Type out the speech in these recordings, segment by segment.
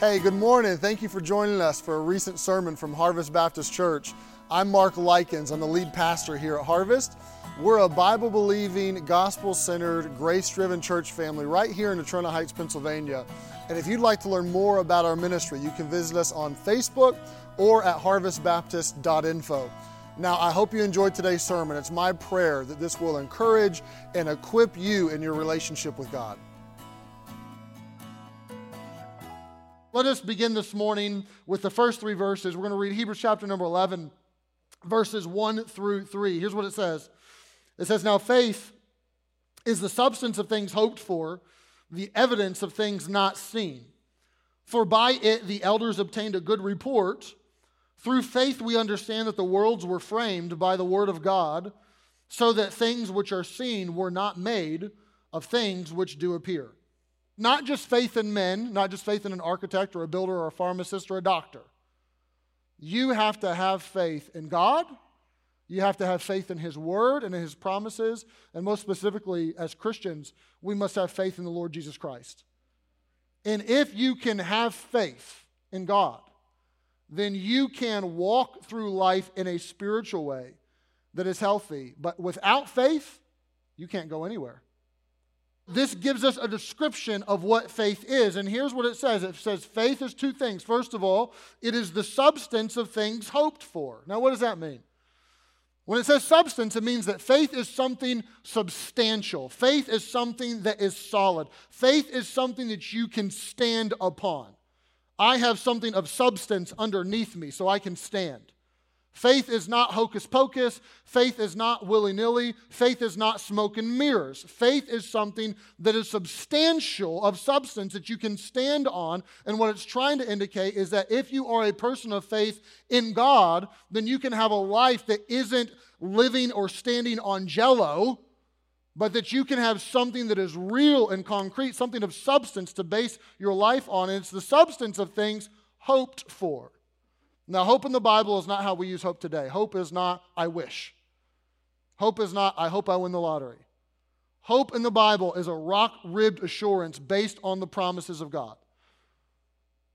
Hey, good morning. Thank you for joining us for a recent sermon from Harvest Baptist Church. I'm Mark Likens. I'm the lead pastor here at Harvest. We're a Bible believing, gospel centered, grace driven church family right here in Natrona Heights, Pennsylvania. And if you'd like to learn more about our ministry, you can visit us on Facebook or at harvestbaptist.info. Now, I hope you enjoyed today's sermon. It's my prayer that this will encourage and equip you in your relationship with God. Let us begin this morning with the first three verses. We're going to read Hebrews chapter number 11, verses 1 through 3. Here's what it says It says, Now faith is the substance of things hoped for, the evidence of things not seen. For by it the elders obtained a good report. Through faith, we understand that the worlds were framed by the word of God, so that things which are seen were not made of things which do appear. Not just faith in men, not just faith in an architect or a builder or a pharmacist or a doctor. You have to have faith in God. You have to have faith in His Word and in His promises. And most specifically, as Christians, we must have faith in the Lord Jesus Christ. And if you can have faith in God, then you can walk through life in a spiritual way that is healthy. But without faith, you can't go anywhere. This gives us a description of what faith is. And here's what it says it says faith is two things. First of all, it is the substance of things hoped for. Now, what does that mean? When it says substance, it means that faith is something substantial. Faith is something that is solid. Faith is something that you can stand upon. I have something of substance underneath me so I can stand. Faith is not hocus pocus. Faith is not willy nilly. Faith is not smoke and mirrors. Faith is something that is substantial, of substance that you can stand on. And what it's trying to indicate is that if you are a person of faith in God, then you can have a life that isn't living or standing on jello, but that you can have something that is real and concrete, something of substance to base your life on. And it's the substance of things hoped for. Now, hope in the Bible is not how we use hope today. Hope is not, I wish. Hope is not, I hope I win the lottery. Hope in the Bible is a rock ribbed assurance based on the promises of God.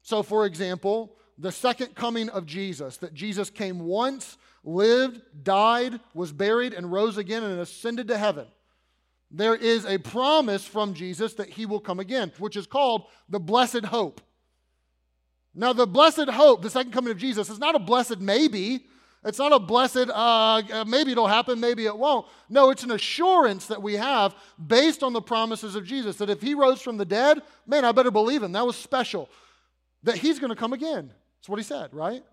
So, for example, the second coming of Jesus, that Jesus came once, lived, died, was buried, and rose again and ascended to heaven. There is a promise from Jesus that he will come again, which is called the blessed hope. Now, the blessed hope, the second coming of Jesus, is not a blessed maybe. It's not a blessed, uh, uh, maybe it'll happen, maybe it won't. No, it's an assurance that we have based on the promises of Jesus that if he rose from the dead, man, I better believe him. That was special. That he's going to come again. That's what he said, right?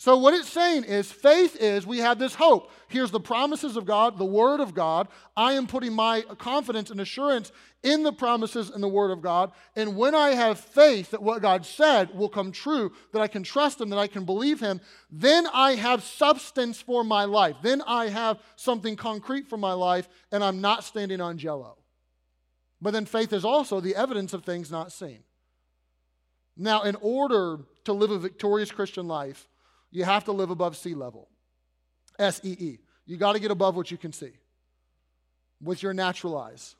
So, what it's saying is faith is we have this hope. Here's the promises of God, the Word of God. I am putting my confidence and assurance in the promises and the Word of God. And when I have faith that what God said will come true, that I can trust Him, that I can believe Him, then I have substance for my life. Then I have something concrete for my life, and I'm not standing on jello. But then faith is also the evidence of things not seen. Now, in order to live a victorious Christian life, you have to live above sea level. S E E. You got to get above what you can see with your natural eyes.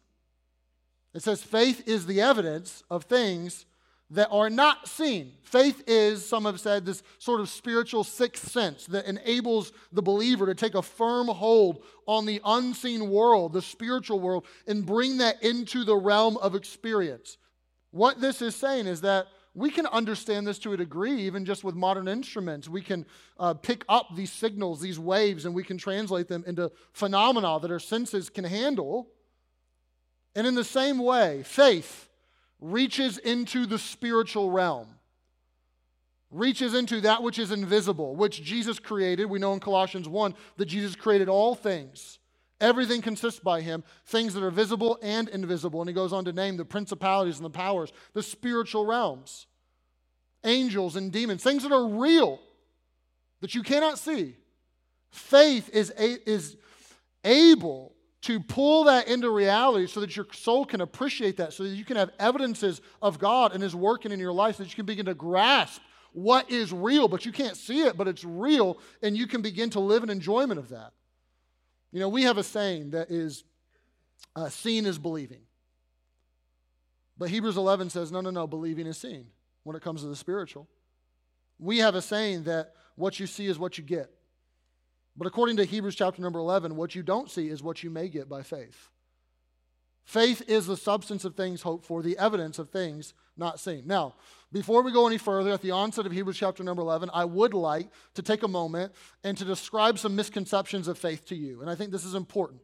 It says faith is the evidence of things that are not seen. Faith is, some have said, this sort of spiritual sixth sense that enables the believer to take a firm hold on the unseen world, the spiritual world, and bring that into the realm of experience. What this is saying is that we can understand this to a degree, even just with modern instruments. We can uh, pick up these signals, these waves, and we can translate them into phenomena that our senses can handle. And in the same way, faith reaches into the spiritual realm, reaches into that which is invisible, which Jesus created. We know in Colossians 1 that Jesus created all things. Everything consists by him, things that are visible and invisible. And he goes on to name the principalities and the powers, the spiritual realms, angels and demons, things that are real that you cannot see. Faith is, a, is able to pull that into reality so that your soul can appreciate that, so that you can have evidences of God and His working in your life, so that you can begin to grasp what is real, but you can't see it, but it's real, and you can begin to live in enjoyment of that. You know, we have a saying that is uh, is believing. But Hebrews 11 says, no, no, no, believing is seeing. when it comes to the spiritual. We have a saying that what you see is what you get. But according to Hebrews chapter number 11, what you don't see is what you may get by faith. Faith is the substance of things hoped for, the evidence of things not seen. Now, before we go any further, at the onset of Hebrews chapter number 11, I would like to take a moment and to describe some misconceptions of faith to you. And I think this is important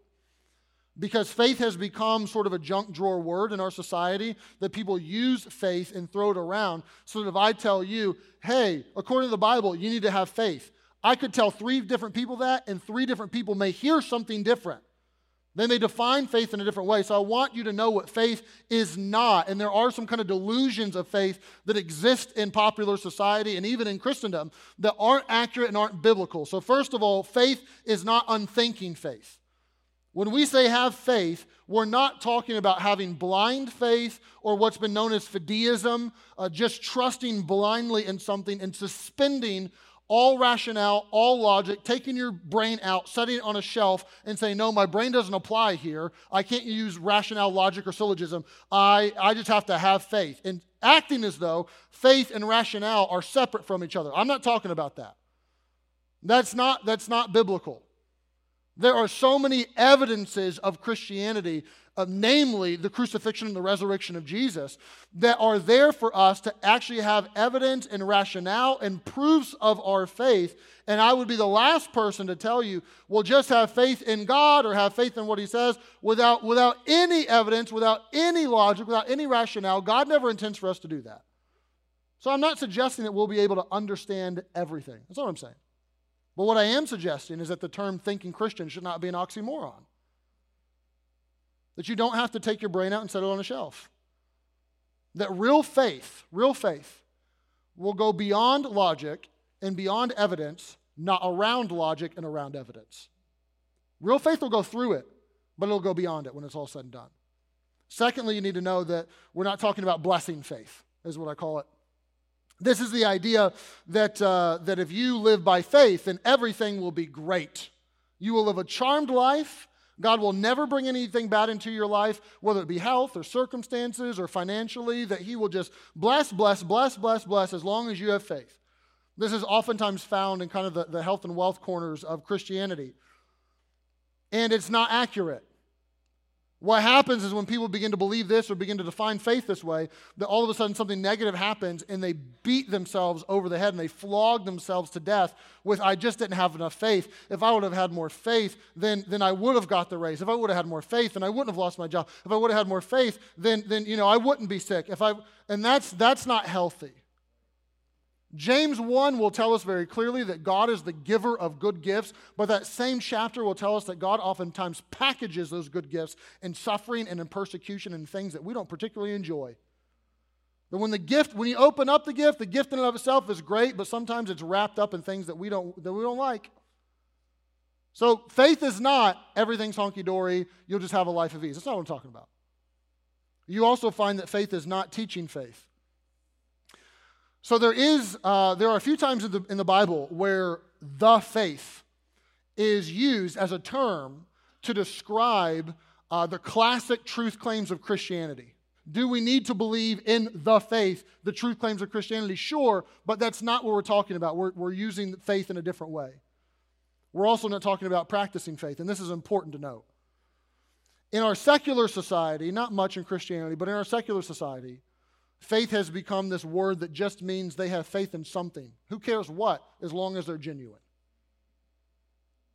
because faith has become sort of a junk drawer word in our society that people use faith and throw it around. So that if I tell you, hey, according to the Bible, you need to have faith, I could tell three different people that, and three different people may hear something different. They may define faith in a different way. So I want you to know what faith is not. And there are some kind of delusions of faith that exist in popular society and even in Christendom that aren't accurate and aren't biblical. So, first of all, faith is not unthinking faith. When we say have faith, we're not talking about having blind faith or what's been known as fideism, uh, just trusting blindly in something and suspending all rationale, all logic, taking your brain out, setting it on a shelf, and saying, No, my brain doesn't apply here. I can't use rationale, logic, or syllogism. I, I just have to have faith. And acting as though faith and rationale are separate from each other. I'm not talking about that. That's not, that's not biblical. There are so many evidences of Christianity uh, namely the crucifixion and the resurrection of Jesus, that are there for us to actually have evidence and rationale and proofs of our faith. And I would be the last person to tell you, well, just have faith in God or have faith in what He says without, without any evidence, without any logic, without any rationale. God never intends for us to do that. So I'm not suggesting that we'll be able to understand everything. That's what I'm saying. But what I am suggesting is that the term thinking Christian should not be an oxymoron. That you don't have to take your brain out and set it on a shelf. That real faith, real faith, will go beyond logic and beyond evidence, not around logic and around evidence. Real faith will go through it, but it'll go beyond it when it's all said and done. Secondly, you need to know that we're not talking about blessing faith, is what I call it. This is the idea that, uh, that if you live by faith, then everything will be great. You will live a charmed life. God will never bring anything bad into your life, whether it be health or circumstances or financially, that He will just bless, bless, bless, bless, bless as long as you have faith. This is oftentimes found in kind of the, the health and wealth corners of Christianity. And it's not accurate. What happens is when people begin to believe this or begin to define faith this way, that all of a sudden something negative happens and they beat themselves over the head and they flog themselves to death with, I just didn't have enough faith. If I would have had more faith, then, then I would have got the raise. If I would have had more faith, then I wouldn't have lost my job. If I would have had more faith, then, then you know, I wouldn't be sick. If I, and that's, that's not healthy. James 1 will tell us very clearly that God is the giver of good gifts, but that same chapter will tell us that God oftentimes packages those good gifts in suffering and in persecution and things that we don't particularly enjoy. That when the gift, when you open up the gift, the gift in and of itself is great, but sometimes it's wrapped up in things that we don't, that we don't like. So faith is not everything's honky dory, you'll just have a life of ease. That's not what I'm talking about. You also find that faith is not teaching faith. So there is, uh, there are a few times in the, in the Bible where the faith is used as a term to describe uh, the classic truth claims of Christianity. Do we need to believe in the faith, the truth claims of Christianity? Sure, but that's not what we're talking about. We're, we're using faith in a different way. We're also not talking about practicing faith, and this is important to note. In our secular society, not much in Christianity, but in our secular society, Faith has become this word that just means they have faith in something. Who cares what, as long as they're genuine?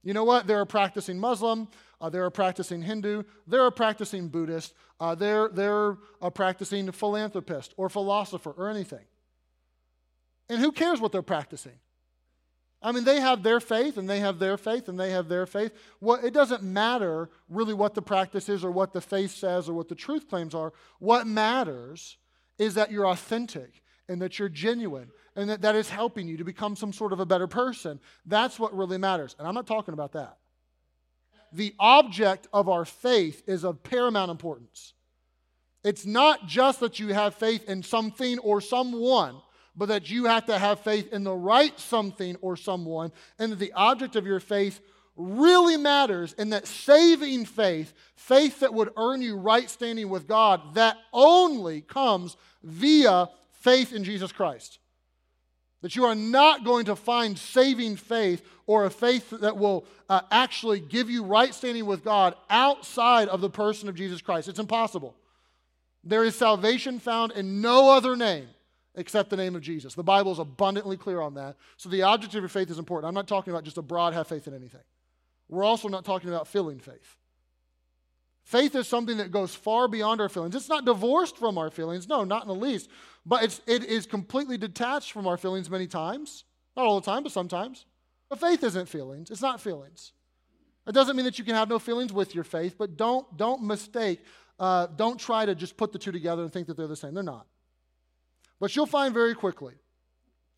You know what? They're a practicing Muslim, uh, they're a practicing Hindu, they're a practicing Buddhist, uh, they're, they're a practicing philanthropist or philosopher or anything. And who cares what they're practicing? I mean, they have their faith and they have their faith and they have their faith. Well, it doesn't matter really what the practice is or what the faith says or what the truth claims are. What matters is that you're authentic and that you're genuine and that that is helping you to become some sort of a better person. That's what really matters. And I'm not talking about that. The object of our faith is of paramount importance. It's not just that you have faith in something or someone, but that you have to have faith in the right something or someone, and that the object of your faith really matters in that saving faith, faith that would earn you right standing with God, that only comes via faith in Jesus Christ. That you are not going to find saving faith or a faith that will uh, actually give you right standing with God outside of the person of Jesus Christ. It's impossible. There is salvation found in no other name except the name of Jesus. The Bible is abundantly clear on that. So the object of your faith is important. I'm not talking about just a broad have faith in anything. We're also not talking about feeling faith. Faith is something that goes far beyond our feelings. It's not divorced from our feelings, no, not in the least. But it's, it is completely detached from our feelings many times. Not all the time, but sometimes. But faith isn't feelings, it's not feelings. It doesn't mean that you can have no feelings with your faith, but don't, don't mistake, uh, don't try to just put the two together and think that they're the same. They're not. But you'll find very quickly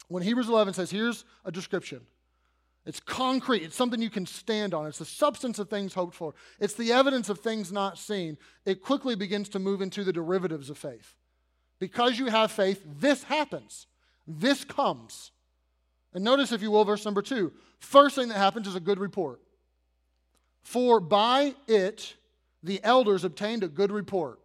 when Hebrews 11 says, here's a description. It's concrete. It's something you can stand on. It's the substance of things hoped for. It's the evidence of things not seen. It quickly begins to move into the derivatives of faith. Because you have faith, this happens. This comes. And notice, if you will, verse number two. First thing that happens is a good report. For by it the elders obtained a good report.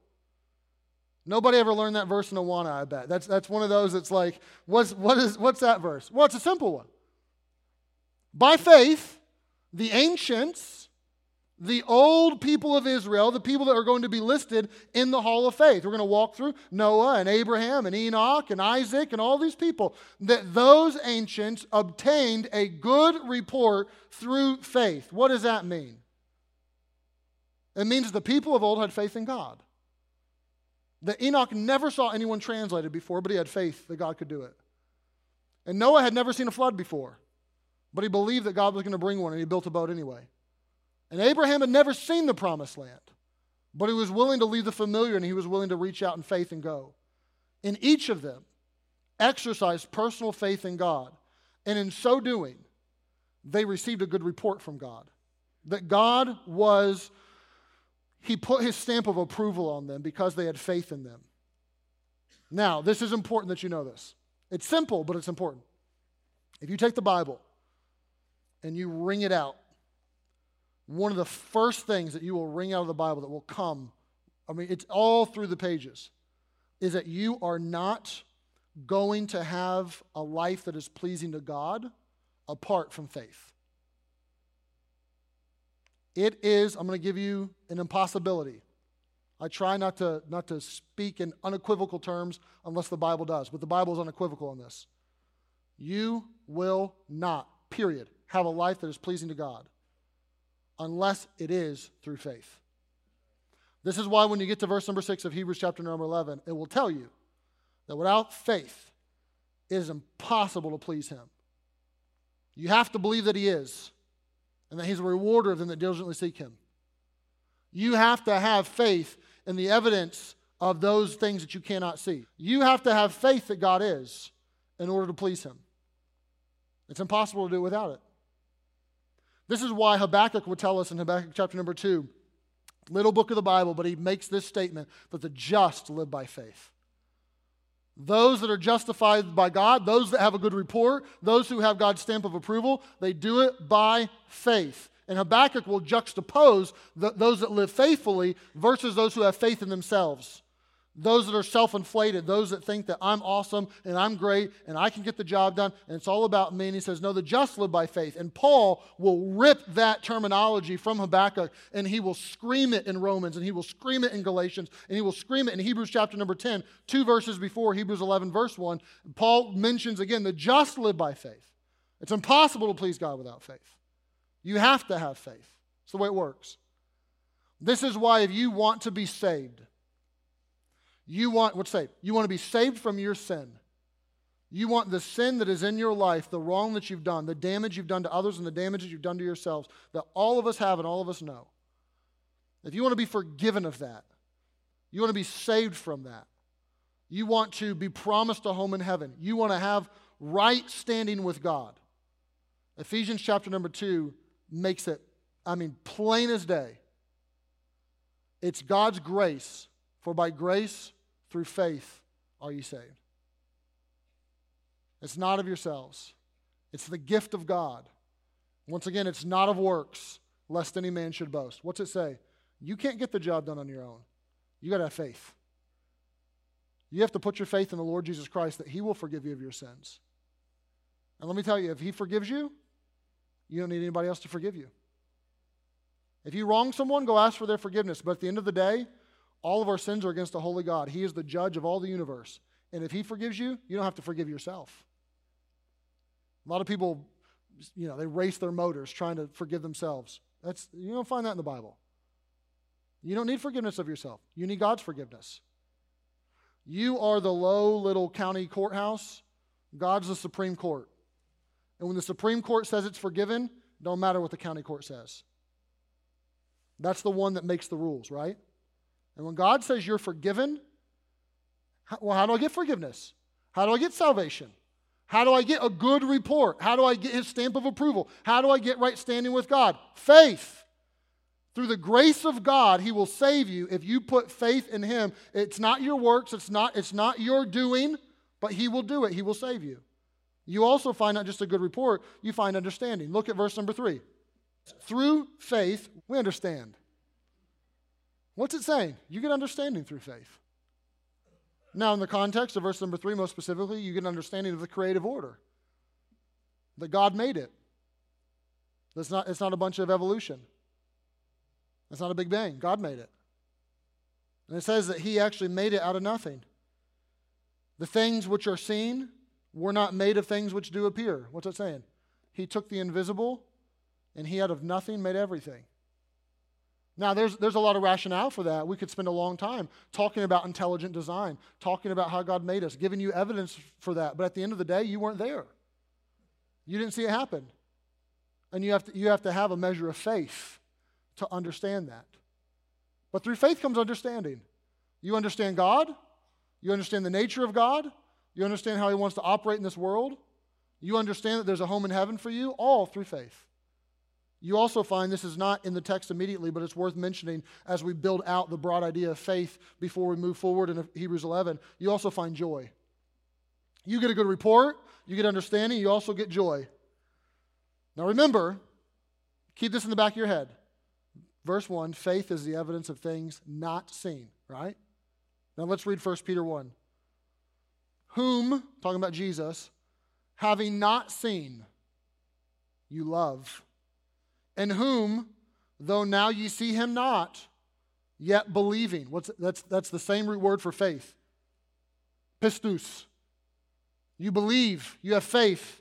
Nobody ever learned that verse in Awana, I bet. That's, that's one of those that's like, what's, what is, what's that verse? Well, it's a simple one. By faith, the ancients, the old people of Israel, the people that are going to be listed in the hall of faith. We're going to walk through Noah and Abraham and Enoch and Isaac and all these people. That those ancients obtained a good report through faith. What does that mean? It means the people of old had faith in God. That Enoch never saw anyone translated before, but he had faith that God could do it. And Noah had never seen a flood before. But he believed that God was going to bring one, and he built a boat anyway. And Abraham had never seen the promised land, but he was willing to leave the familiar and he was willing to reach out in faith and go. In each of them, exercised personal faith in God. And in so doing, they received a good report from God. That God was, He put His stamp of approval on them because they had faith in them. Now, this is important that you know this. It's simple, but it's important. If you take the Bible and you wring it out, one of the first things that you will wring out of the Bible that will come, I mean, it's all through the pages, is that you are not going to have a life that is pleasing to God apart from faith. It is, I'm going to give you an impossibility. I try not to, not to speak in unequivocal terms unless the Bible does, but the Bible is unequivocal on this. You will not, period, have a life that is pleasing to God unless it is through faith. This is why when you get to verse number 6 of Hebrews chapter number 11, it will tell you that without faith, it is impossible to please Him. You have to believe that He is and that He's a rewarder of them that diligently seek Him. You have to have faith in the evidence of those things that you cannot see. You have to have faith that God is in order to please Him. It's impossible to do without it. This is why Habakkuk would tell us in Habakkuk chapter number 2, little book of the Bible, but he makes this statement that the just live by faith. Those that are justified by God, those that have a good report, those who have God's stamp of approval, they do it by faith. And Habakkuk will juxtapose the, those that live faithfully versus those who have faith in themselves those that are self inflated, those that think that I'm awesome and I'm great and I can get the job done and it's all about me. And he says, No, the just live by faith. And Paul will rip that terminology from Habakkuk and he will scream it in Romans and he will scream it in Galatians and he will scream it in Hebrews chapter number 10, two verses before Hebrews 11, verse 1. Paul mentions again, the just live by faith. It's impossible to please God without faith. You have to have faith. It's the way it works. This is why, if you want to be saved, you want, what's saved? You want to be saved from your sin. You want the sin that is in your life, the wrong that you've done, the damage you've done to others, and the damage that you've done to yourselves, that all of us have and all of us know. If you want to be forgiven of that, you want to be saved from that, you want to be promised a home in heaven, you want to have right standing with God. Ephesians chapter number 2 makes it, I mean, plain as day. It's God's grace, for by grace through faith are you saved. It's not of yourselves, it's the gift of God. Once again, it's not of works, lest any man should boast. What's it say? You can't get the job done on your own. You got to have faith. You have to put your faith in the Lord Jesus Christ that He will forgive you of your sins. And let me tell you, if He forgives you, you don't need anybody else to forgive you. If you wrong someone, go ask for their forgiveness. But at the end of the day, all of our sins are against a holy God. He is the judge of all the universe. And if He forgives you, you don't have to forgive yourself. A lot of people, you know, they race their motors trying to forgive themselves. That's, you don't find that in the Bible. You don't need forgiveness of yourself, you need God's forgiveness. You are the low little county courthouse, God's the Supreme Court. And when the Supreme Court says it's forgiven, don't matter what the county court says. That's the one that makes the rules, right? And when God says you're forgiven, well, how do I get forgiveness? How do I get salvation? How do I get a good report? How do I get his stamp of approval? How do I get right standing with God? Faith. Through the grace of God, he will save you if you put faith in him. It's not your works, it's not, it's not your doing, but he will do it. He will save you. You also find not just a good report, you find understanding. Look at verse number three. Through faith, we understand. What's it saying? You get understanding through faith. Now, in the context of verse number three, most specifically, you get an understanding of the creative order that God made it. Not, it's not a bunch of evolution, it's not a big bang. God made it. And it says that He actually made it out of nothing. The things which are seen were not made of things which do appear. What's it saying? He took the invisible and He out of nothing made everything. Now, there's, there's a lot of rationale for that. We could spend a long time talking about intelligent design, talking about how God made us, giving you evidence for that. But at the end of the day, you weren't there. You didn't see it happen. And you have to, you have, to have a measure of faith to understand that. But through faith comes understanding. You understand God, you understand the nature of God, you understand how He wants to operate in this world, you understand that there's a home in heaven for you, all through faith. You also find this is not in the text immediately, but it's worth mentioning as we build out the broad idea of faith before we move forward in Hebrews 11. You also find joy. You get a good report, you get understanding, you also get joy. Now remember, keep this in the back of your head. Verse 1 faith is the evidence of things not seen, right? Now let's read 1 Peter 1. Whom, talking about Jesus, having not seen, you love in whom, though now ye see him not, yet believing. What's, that's, that's the same root word for faith. Pistis. You believe, you have faith.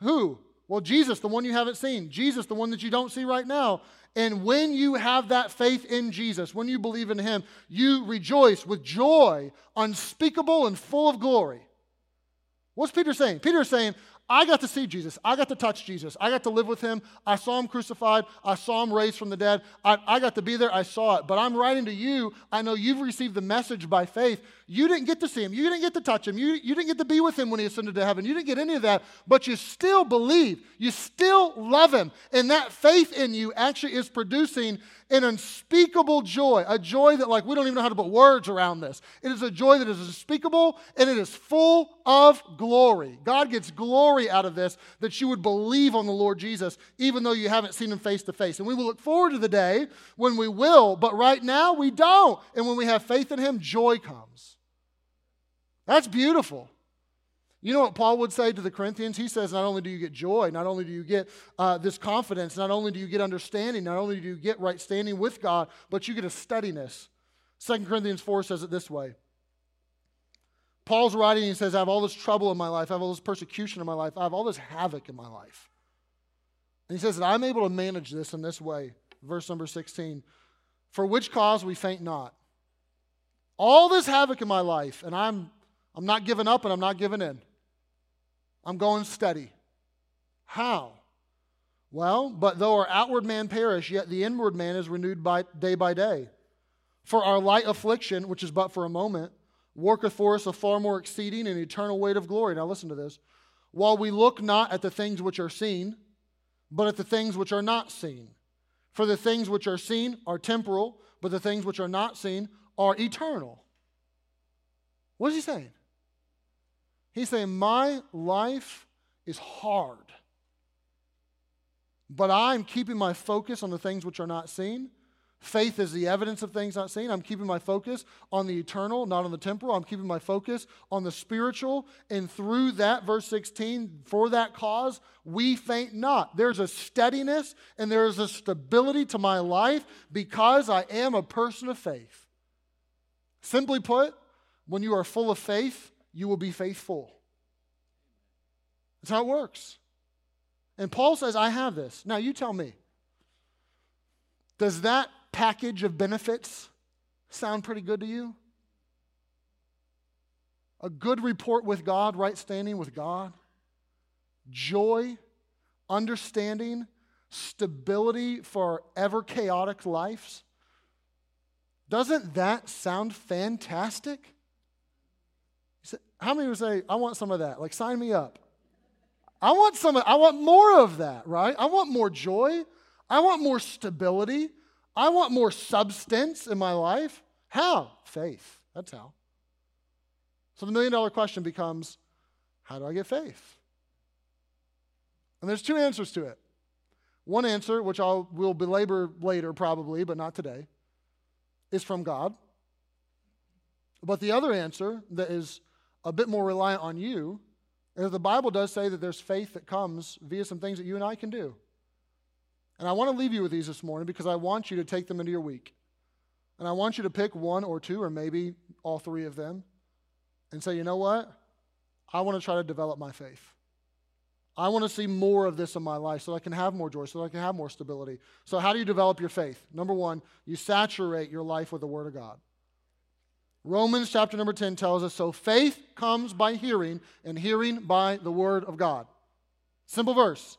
Who? Well, Jesus, the one you haven't seen. Jesus, the one that you don't see right now. And when you have that faith in Jesus, when you believe in Him, you rejoice with joy unspeakable and full of glory. What's Peter saying? Peter is saying, I got to see Jesus. I got to touch Jesus. I got to live with him. I saw him crucified. I saw him raised from the dead. I, I, got to be there. I saw it. But I'm writing to you. I know you've received the message by faith. You didn't get to see him. You didn't get to touch him. You, you didn't get to be with him when he ascended to heaven. You didn't get any of that. But you still believe. You still love him. And that faith in you actually is producing an unspeakable joy, a joy that, like, we don't even know how to put words around this. It is a joy that is unspeakable and it is full of glory. God gets glory out of this that you would believe on the Lord Jesus, even though you haven't seen him face to face. And we will look forward to the day when we will, but right now we don't. And when we have faith in him, joy comes. That's beautiful. You know what Paul would say to the Corinthians? He says, Not only do you get joy, not only do you get uh, this confidence, not only do you get understanding, not only do you get right standing with God, but you get a steadiness. 2 Corinthians 4 says it this way Paul's writing, he says, I have all this trouble in my life, I have all this persecution in my life, I have all this havoc in my life. And he says that I'm able to manage this in this way. Verse number 16 For which cause we faint not. All this havoc in my life, and I'm, I'm not giving up and I'm not giving in. I'm going steady. How? Well, but though our outward man perish, yet the inward man is renewed by day by day. For our light affliction, which is but for a moment, worketh for us a far more exceeding and eternal weight of glory. Now listen to this. While we look not at the things which are seen, but at the things which are not seen. For the things which are seen are temporal, but the things which are not seen are eternal. What is he saying? He's saying, My life is hard, but I'm keeping my focus on the things which are not seen Faith is the evidence of things not seen. I'm keeping my focus on the eternal, not on the temporal. I'm keeping my focus on the spiritual. And through that, verse 16, for that cause, we faint not. There's a steadiness and there's a stability to my life because I am a person of faith. Simply put, when you are full of faith, you will be faithful. That's how it works. And Paul says, I have this. Now, you tell me. Does that package of benefits sound pretty good to you? A good report with God, right standing with God, joy, understanding, stability for ever chaotic lives. Doesn't that sound fantastic? How many would say, I want some of that? Like, sign me up. I want some, I want more of that, right? I want more joy. I want more stability. I want more substance in my life. How? Faith. That's how. So the million dollar question becomes how do I get faith? And there's two answers to it. One answer, which I will belabor later probably, but not today, is from God. But the other answer that is a bit more reliant on you is the Bible does say that there's faith that comes via some things that you and I can do. And I want to leave you with these this morning because I want you to take them into your week. And I want you to pick one or two or maybe all three of them and say, you know what? I want to try to develop my faith. I want to see more of this in my life so I can have more joy, so I can have more stability. So, how do you develop your faith? Number one, you saturate your life with the Word of God. Romans chapter number 10 tells us so faith comes by hearing, and hearing by the Word of God. Simple verse.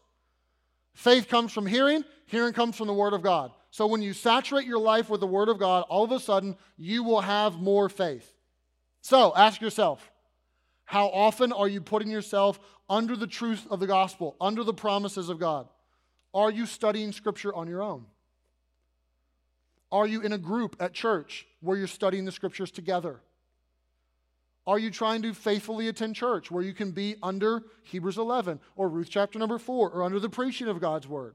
Faith comes from hearing, hearing comes from the Word of God. So when you saturate your life with the Word of God, all of a sudden you will have more faith. So ask yourself, how often are you putting yourself under the truth of the gospel, under the promises of God? Are you studying Scripture on your own? Are you in a group at church where you're studying the Scriptures together? Are you trying to faithfully attend church where you can be under Hebrews 11 or Ruth chapter number 4 or under the preaching of God's word?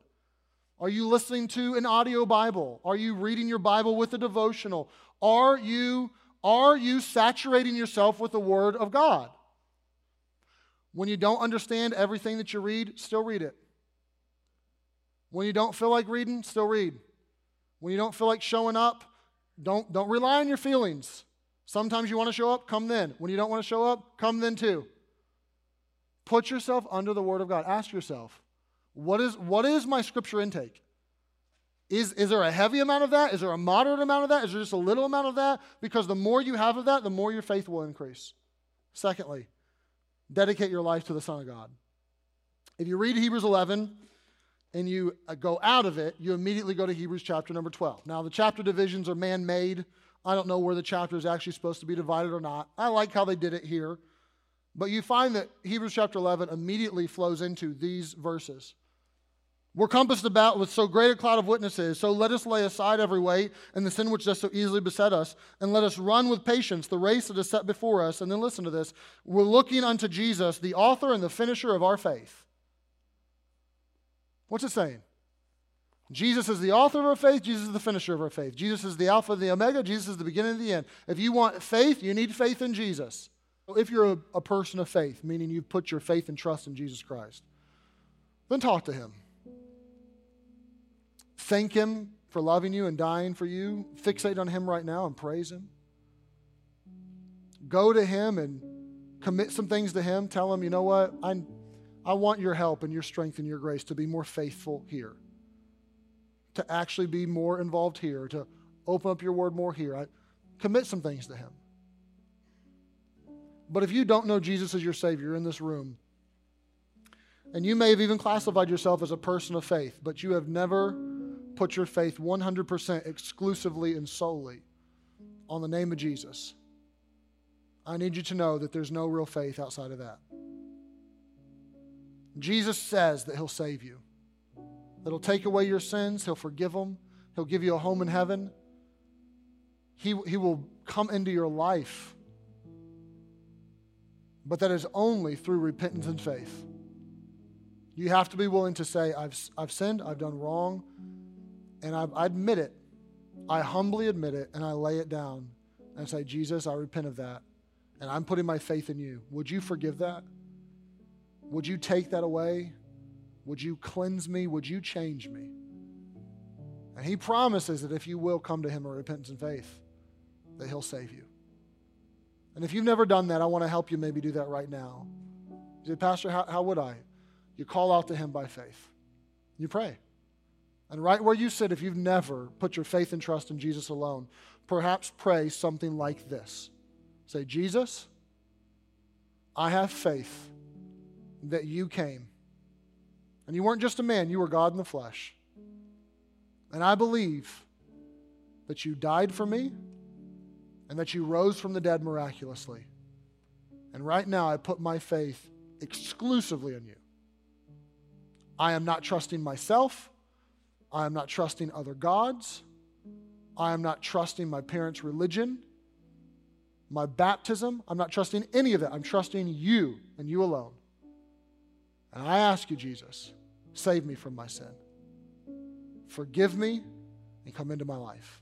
Are you listening to an audio Bible? Are you reading your Bible with a devotional? Are you are you saturating yourself with the word of God? When you don't understand everything that you read, still read it. When you don't feel like reading, still read. When you don't feel like showing up, don't, don't rely on your feelings. Sometimes you want to show up, come then. When you don't want to show up, come then too. Put yourself under the Word of God. Ask yourself, what is, what is my scripture intake? Is, is there a heavy amount of that? Is there a moderate amount of that? Is there just a little amount of that? Because the more you have of that, the more your faith will increase. Secondly, dedicate your life to the Son of God. If you read Hebrews 11 and you uh, go out of it, you immediately go to Hebrews chapter number 12. Now, the chapter divisions are man made. I don't know where the chapter is actually supposed to be divided or not. I like how they did it here. But you find that Hebrews chapter 11 immediately flows into these verses. We're compassed about with so great a cloud of witnesses, so let us lay aside every weight and the sin which does so easily beset us, and let us run with patience the race that is set before us. And then listen to this we're looking unto Jesus, the author and the finisher of our faith. What's it saying? Jesus is the author of our faith. Jesus is the finisher of our faith. Jesus is the Alpha and the Omega. Jesus is the beginning and the end. If you want faith, you need faith in Jesus. If you're a, a person of faith, meaning you've put your faith and trust in Jesus Christ, then talk to Him. Thank Him for loving you and dying for you. Fixate on Him right now and praise Him. Go to Him and commit some things to Him. Tell Him, you know what? I, I want your help and your strength and your grace to be more faithful here to actually be more involved here, to open up your word more here. I commit some things to Him. But if you don't know Jesus as your Savior in this room, and you may have even classified yourself as a person of faith, but you have never put your faith 100% exclusively and solely on the name of Jesus, I need you to know that there's no real faith outside of that. Jesus says that He'll save you that He'll take away your sins. He'll forgive them. He'll give you a home in heaven. He, he will come into your life. But that is only through repentance and faith. You have to be willing to say, I've, I've sinned, I've done wrong, and I've, I admit it. I humbly admit it and I lay it down and say, Jesus, I repent of that. And I'm putting my faith in you. Would you forgive that? Would you take that away? Would you cleanse me? Would you change me? And he promises that if you will come to him in repentance and faith, that he'll save you. And if you've never done that, I want to help you maybe do that right now. You say, Pastor, how, how would I? You call out to him by faith. You pray. And right where you sit, if you've never put your faith and trust in Jesus alone, perhaps pray something like this Say, Jesus, I have faith that you came. And you weren't just a man, you were God in the flesh. And I believe that you died for me and that you rose from the dead miraculously. And right now, I put my faith exclusively in you. I am not trusting myself. I am not trusting other gods. I am not trusting my parents' religion, my baptism. I'm not trusting any of that. I'm trusting you and you alone. And I ask you, Jesus, save me from my sin. Forgive me and come into my life.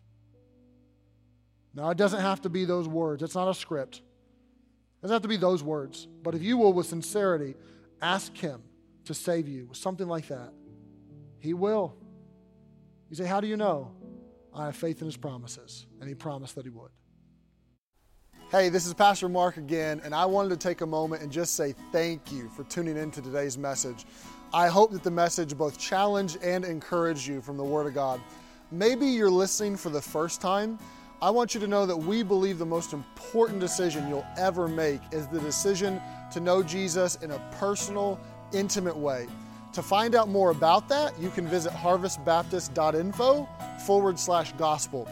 Now, it doesn't have to be those words, it's not a script. It doesn't have to be those words. But if you will, with sincerity, ask Him to save you with something like that, He will. You say, How do you know? I have faith in His promises, and He promised that He would. Hey, this is Pastor Mark again, and I wanted to take a moment and just say thank you for tuning in to today's message. I hope that the message both challenged and encouraged you from the Word of God. Maybe you're listening for the first time. I want you to know that we believe the most important decision you'll ever make is the decision to know Jesus in a personal, intimate way. To find out more about that, you can visit harvestbaptist.info forward slash gospel.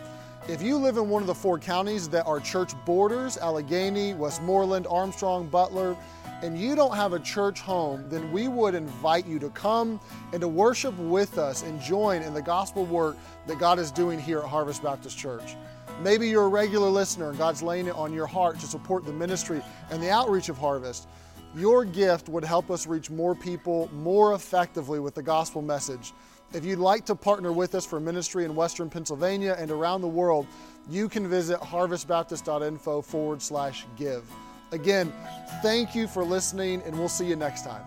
If you live in one of the four counties that are church borders Allegheny, Westmoreland, Armstrong, Butler and you don't have a church home, then we would invite you to come and to worship with us and join in the gospel work that God is doing here at Harvest Baptist Church. Maybe you're a regular listener and God's laying it on your heart to support the ministry and the outreach of Harvest. Your gift would help us reach more people more effectively with the gospel message. If you'd like to partner with us for ministry in Western Pennsylvania and around the world, you can visit harvestbaptist.info forward slash give. Again, thank you for listening, and we'll see you next time.